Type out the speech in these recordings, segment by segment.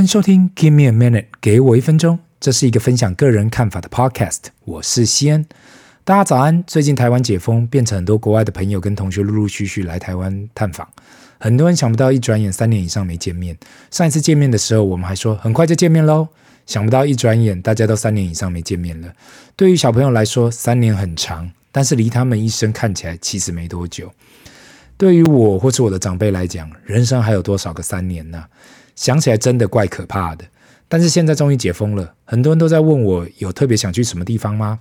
欢迎收听 Give me a minute，给我一分钟。这是一个分享个人看法的 podcast。我是西恩，大家早安。最近台湾解封，变成很多国外的朋友跟同学陆陆续续来台湾探访。很多人想不到，一转眼三年以上没见面。上一次见面的时候，我们还说很快就见面喽。想不到一转眼，大家都三年以上没见面了。对于小朋友来说，三年很长，但是离他们一生看起来其实没多久。对于我或是我的长辈来讲，人生还有多少个三年呢？想起来真的怪可怕的。但是现在终于解封了，很多人都在问我有特别想去什么地方吗？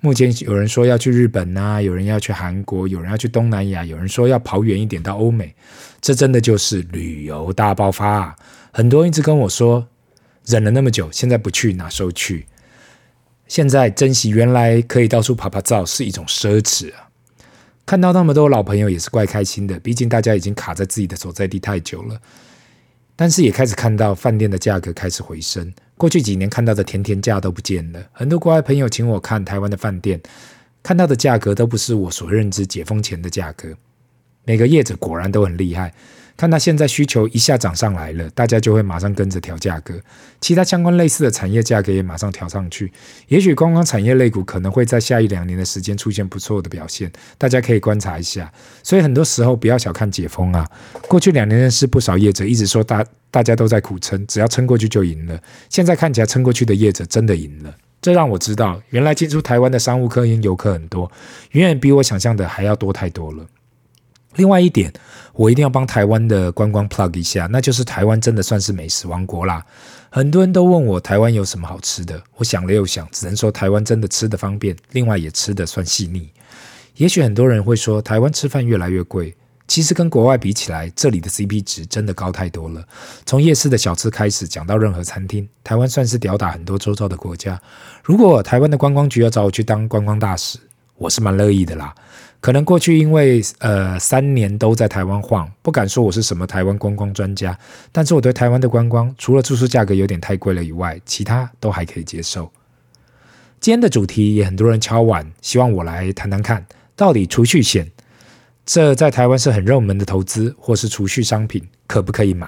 目前有人说要去日本啊，有人要去韩国，有人要去东南亚，有人说要跑远一点到欧美。这真的就是旅游大爆发啊！很多人一直跟我说。忍了那么久，现在不去哪时候去？现在珍惜原来可以到处拍拍照是一种奢侈啊！看到那么多老朋友也是怪开心的，毕竟大家已经卡在自己的所在地太久了。但是也开始看到饭店的价格开始回升，过去几年看到的甜甜价都不见了。很多国外朋友请我看台湾的饭店，看到的价格都不是我所认知解封前的价格。每个业者果然都很厉害。看到现在需求一下涨上来了，大家就会马上跟着调价格，其他相关类似的产业价格也马上调上去。也许观光产业类股可能会在下一两年的时间出现不错的表现，大家可以观察一下。所以很多时候不要小看解封啊，过去两年认识不少业者一直说大大家都在苦撑，只要撑过去就赢了。现在看起来撑过去的业者真的赢了，这让我知道原来进出台湾的商务客跟游客很多，远远比我想象的还要多太多了。另外一点，我一定要帮台湾的观光 plug 一下，那就是台湾真的算是美食王国啦。很多人都问我台湾有什么好吃的，我想了又想，只能说台湾真的吃的方便，另外也吃的算细腻。也许很多人会说台湾吃饭越来越贵，其实跟国外比起来，这里的 CP 值真的高太多了。从夜市的小吃开始，讲到任何餐厅，台湾算是吊打很多周遭的国家。如果台湾的观光局要找我去当观光大使，我是蛮乐意的啦。可能过去因为呃三年都在台湾晃，不敢说我是什么台湾观光专家，但是我对台湾的观光，除了住宿价格有点太贵了以外，其他都还可以接受。今天的主题也很多人敲碗，希望我来谈谈看，到底储蓄险这在台湾是很热门的投资或是储蓄商品，可不可以买？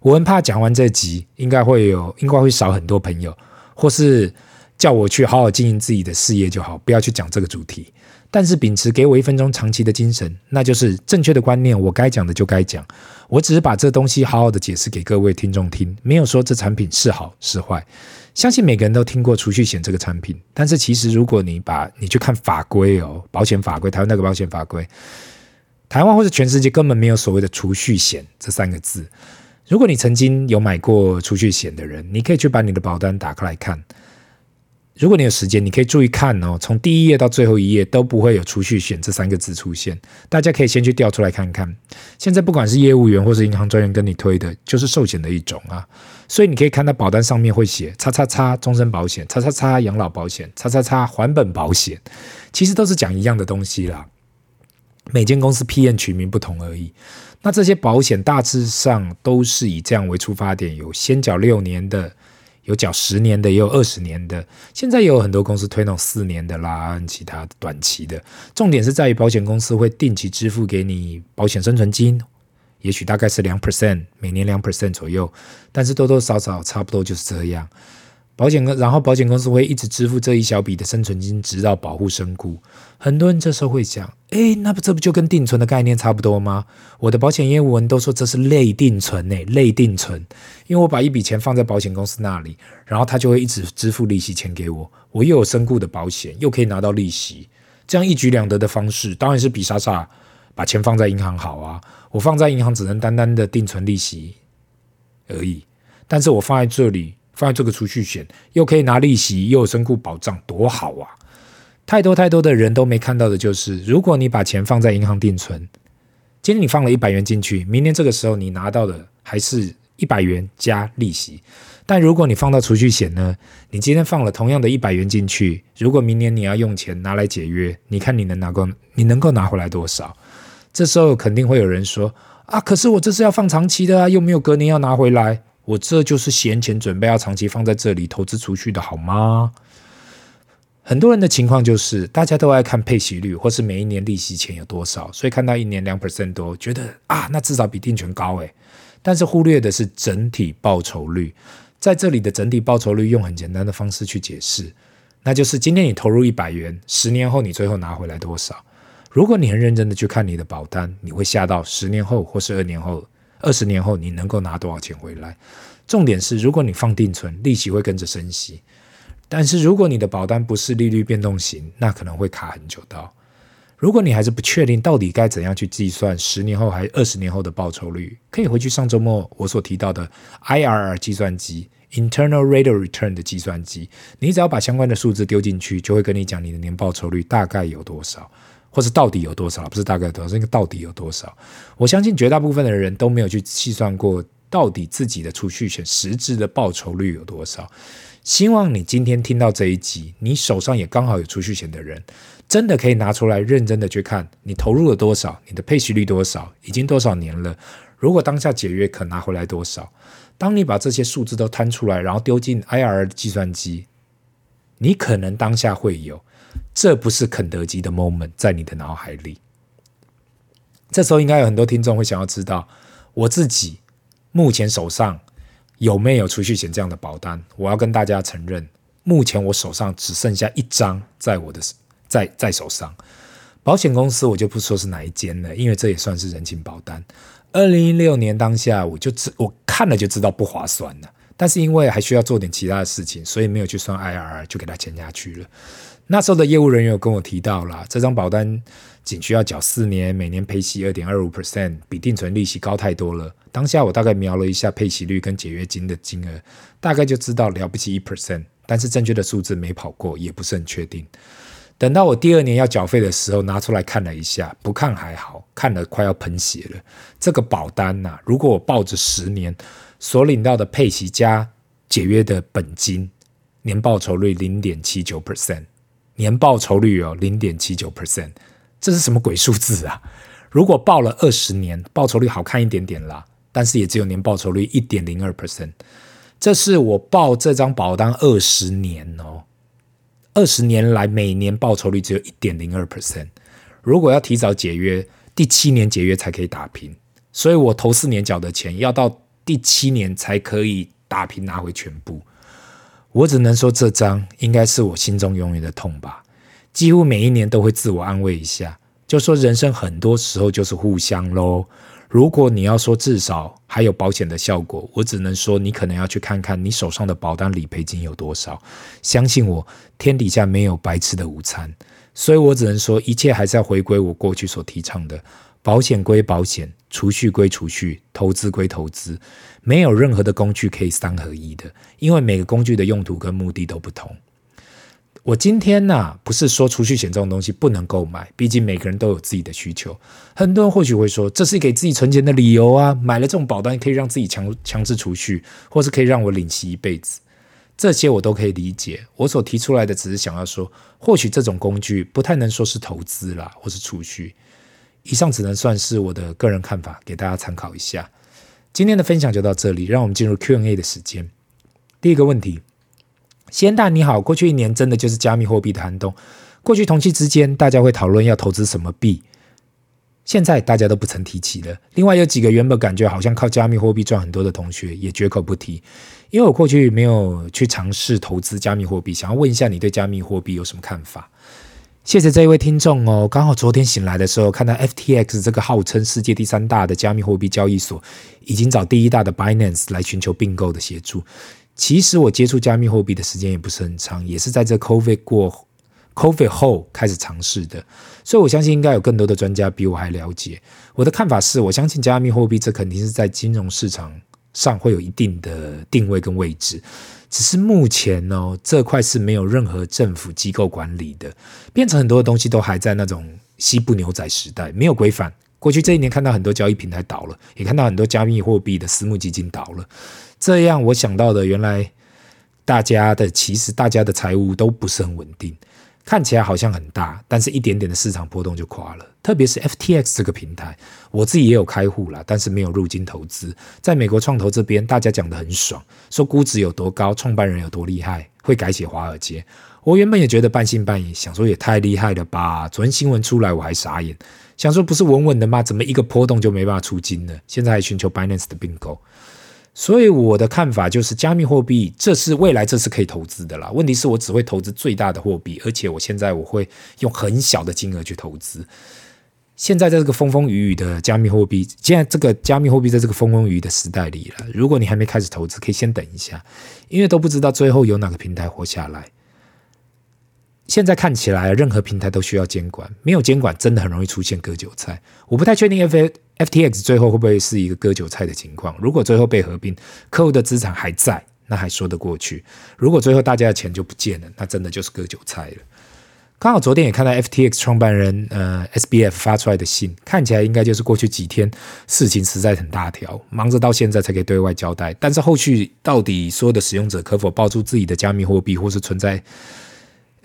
我很怕讲完这集，应该会有应该会少很多朋友，或是叫我去好好经营自己的事业就好，不要去讲这个主题。但是秉持给我一分钟长期的精神，那就是正确的观念，我该讲的就该讲。我只是把这东西好好的解释给各位听众听，没有说这产品是好是坏。相信每个人都听过储蓄险这个产品，但是其实如果你把你去看法规哦，保险法规，台湾那个保险法规，台湾或者全世界根本没有所谓的储蓄险这三个字。如果你曾经有买过储蓄险的人，你可以去把你的保单打开来看。如果你有时间，你可以注意看哦，从第一页到最后一页都不会有储蓄险这三个字出现。大家可以先去调出来看看。现在不管是业务员或是银行专员跟你推的，就是寿险的一种啊。所以你可以看到保单上面会写“叉叉叉终身保险”、“叉叉叉养老保险”、“叉叉叉还本保险”，其实都是讲一样的东西啦。每间公司批验取名不同而已。那这些保险大致上都是以这样为出发点，有先缴六年的。有缴十年的，也有二十年的。现在也有很多公司推那种四年的啦，其他短期的。重点是在于保险公司会定期支付给你保险生存金，也许大概是两 percent，每年两 percent 左右，但是多多少少差不多就是这样。保险公，然后保险公司会一直支付这一小笔的生存金，直到保护身故。很多人这时候会想，哎，那不这不就跟定存的概念差不多吗？我的保险业务人都说这是类定存诶，类定存，因为我把一笔钱放在保险公司那里，然后他就会一直支付利息钱给我，我又有身故的保险，又可以拿到利息，这样一举两得的方式，当然是比傻傻把钱放在银行好啊。我放在银行只能单单的定存利息而已，但是我放在这里。放在这个储蓄险，又可以拿利息，又有身故保障，多好啊！太多太多的人都没看到的就是，如果你把钱放在银行定存，今天你放了一百元进去，明年这个时候你拿到的还是一百元加利息。但如果你放到储蓄险呢？你今天放了同样的一百元进去，如果明年你要用钱拿来解约，你看你能拿够，你能够拿回来多少？这时候肯定会有人说啊，可是我这是要放长期的啊，又没有隔年要拿回来。我这就是闲钱，准备要长期放在这里投资储蓄的好吗？很多人的情况就是，大家都爱看配息率，或是每一年利息钱有多少，所以看到一年两 percent 多，觉得啊，那至少比定存高诶。但是忽略的是整体报酬率。在这里的整体报酬率用很简单的方式去解释，那就是今天你投入一百元，十年后你最后拿回来多少？如果你很认真的去看你的保单，你会吓到十年后或是二年后、二十年后你能够拿多少钱回来？重点是，如果你放定存，利息会跟着升息；但是如果你的保单不是利率变动型，那可能会卡很久到。如果你还是不确定到底该怎样去计算十年后还是二十年后的报酬率，可以回去上周末我所提到的 IRR 计算机 （Internal Rate of Return） 的计算机，你只要把相关的数字丢进去，就会跟你讲你的年报酬率大概有多少，或是到底有多少，不是大概多少，是那个到底有多少。我相信绝大部分的人都没有去计算过到底自己的储蓄险实质的报酬率有多少。希望你今天听到这一集，你手上也刚好有储蓄险的人，真的可以拿出来认真的去看，你投入了多少，你的配息率多少，已经多少年了。如果当下解约可拿回来多少？当你把这些数字都摊出来，然后丢进 I R 计算机，你可能当下会有，这不是肯德基的 moment 在你的脑海里。这时候应该有很多听众会想要知道，我自己目前手上。有没有储蓄险这样的保单？我要跟大家承认，目前我手上只剩下一张在我的在在手上。保险公司我就不说是哪一间了，因为这也算是人情保单。二零一六年当下，我就知我看了就知道不划算了，但是因为还需要做点其他的事情，所以没有去算 IRR，就给他签下去了。那时候的业务人员有跟我提到了，这张保单仅需要缴四年，每年配息二点二五 percent，比定存利息高太多了。当下我大概瞄了一下配息率跟解约金的金额，大概就知道了不起一 percent，但是正确的数字没跑过，也不是很确定。等到我第二年要缴费的时候，拿出来看了一下，不看还好，看了快要喷血了。这个保单呐、啊，如果我抱着十年，所领到的配息加解约的本金，年报酬率零点七九 percent。年报酬率有零点七九 percent，这是什么鬼数字啊？如果报了二十年，报酬率好看一点点啦，但是也只有年报酬率一点零二 percent。这是我报这张保单二十年哦，二十年来每年报酬率只有一点零二 percent。如果要提早解约，第七年解约才可以打平，所以我头四年缴的钱要到第七年才可以打平拿回全部。我只能说，这张应该是我心中永远的痛吧。几乎每一年都会自我安慰一下，就说人生很多时候就是互相喽。如果你要说至少还有保险的效果，我只能说你可能要去看看你手上的保单理赔金有多少。相信我，天底下没有白吃的午餐。所以我只能说，一切还是要回归我过去所提倡的。保险归保险，储蓄归储蓄，投资归投资，没有任何的工具可以三合一的，因为每个工具的用途跟目的都不同。我今天呢、不是说储蓄险这种东西不能购买，毕竟每个人都有自己的需求。很多人或许会说，这是给自己存钱的理由啊，买了这种保单可以让自己强强制储蓄，或是可以让我领息一辈子，这些我都可以理解。我所提出来的只是想要说，或许这种工具不太能说是投资啦，或是储蓄。以上只能算是我的个人看法，给大家参考一下。今天的分享就到这里，让我们进入 Q&A 的时间。第一个问题，先大你好，过去一年真的就是加密货币的寒冬。过去同期之间，大家会讨论要投资什么币，现在大家都不曾提起了。另外有几个原本感觉好像靠加密货币赚很多的同学，也绝口不提。因为我过去没有去尝试投资加密货币，想要问一下你对加密货币有什么看法？谢谢这一位听众哦，刚好昨天醒来的时候，看到 FTX 这个号称世界第三大的加密货币交易所，已经找第一大的 Binance 来寻求并购的协助。其实我接触加密货币的时间也不是很长，也是在这 COVID 过 COVID 后开始尝试的，所以我相信应该有更多的专家比我还了解。我的看法是，我相信加密货币这肯定是在金融市场上会有一定的定位跟位置。只是目前呢，这块是没有任何政府机构管理的，变成很多的东西都还在那种西部牛仔时代，没有规范。过去这一年看到很多交易平台倒了，也看到很多加密货币的私募基金倒了，这样我想到的，原来大家的其实大家的财务都不是很稳定。看起来好像很大，但是一点点的市场波动就垮了。特别是 FTX 这个平台，我自己也有开户啦，但是没有入金投资。在美国创投这边，大家讲得很爽，说估值有多高，创办人有多厉害，会改写华尔街。我原本也觉得半信半疑，想说也太厉害了吧。昨天新闻出来，我还傻眼。想说不是稳稳的吗？怎么一个波动就没办法出金了？现在还寻求 Binance 的并购。所以我的看法就是，加密货币这是未来，这是可以投资的啦。问题是我只会投资最大的货币，而且我现在我会用很小的金额去投资。现在在这个风风雨雨的加密货币，现在这个加密货币在这个风风雨雨的时代里了。如果你还没开始投资，可以先等一下，因为都不知道最后有哪个平台活下来。现在看起来，任何平台都需要监管，没有监管，真的很容易出现割韭菜。我不太确定 F FTX 最后会不会是一个割韭菜的情况。如果最后被合并，客户的资产还在，那还说得过去；如果最后大家的钱就不见了，那真的就是割韭菜了。刚好昨天也看到 FTX 创办人呃 SBF 发出来的信，看起来应该就是过去几天事情实在很大条，忙着到现在才可以对外交代。但是后续到底所有的使用者可否爆出自己的加密货币，或是存在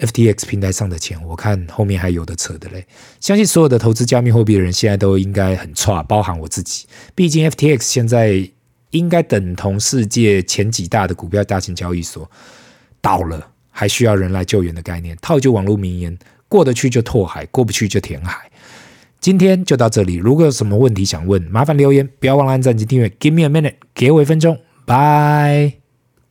？FTX 平台上的钱，我看后面还有的扯的嘞。相信所有的投资加密货币的人，现在都应该很差，包含我自己。毕竟 FTX 现在应该等同世界前几大的股票大型交易所倒了，还需要人来救援的概念。套就网络名言：过得去就拓海，过不去就填海。今天就到这里，如果有什么问题想问，麻烦留言，不要忘了按赞及订阅。Give me a minute，给我一分钟，拜。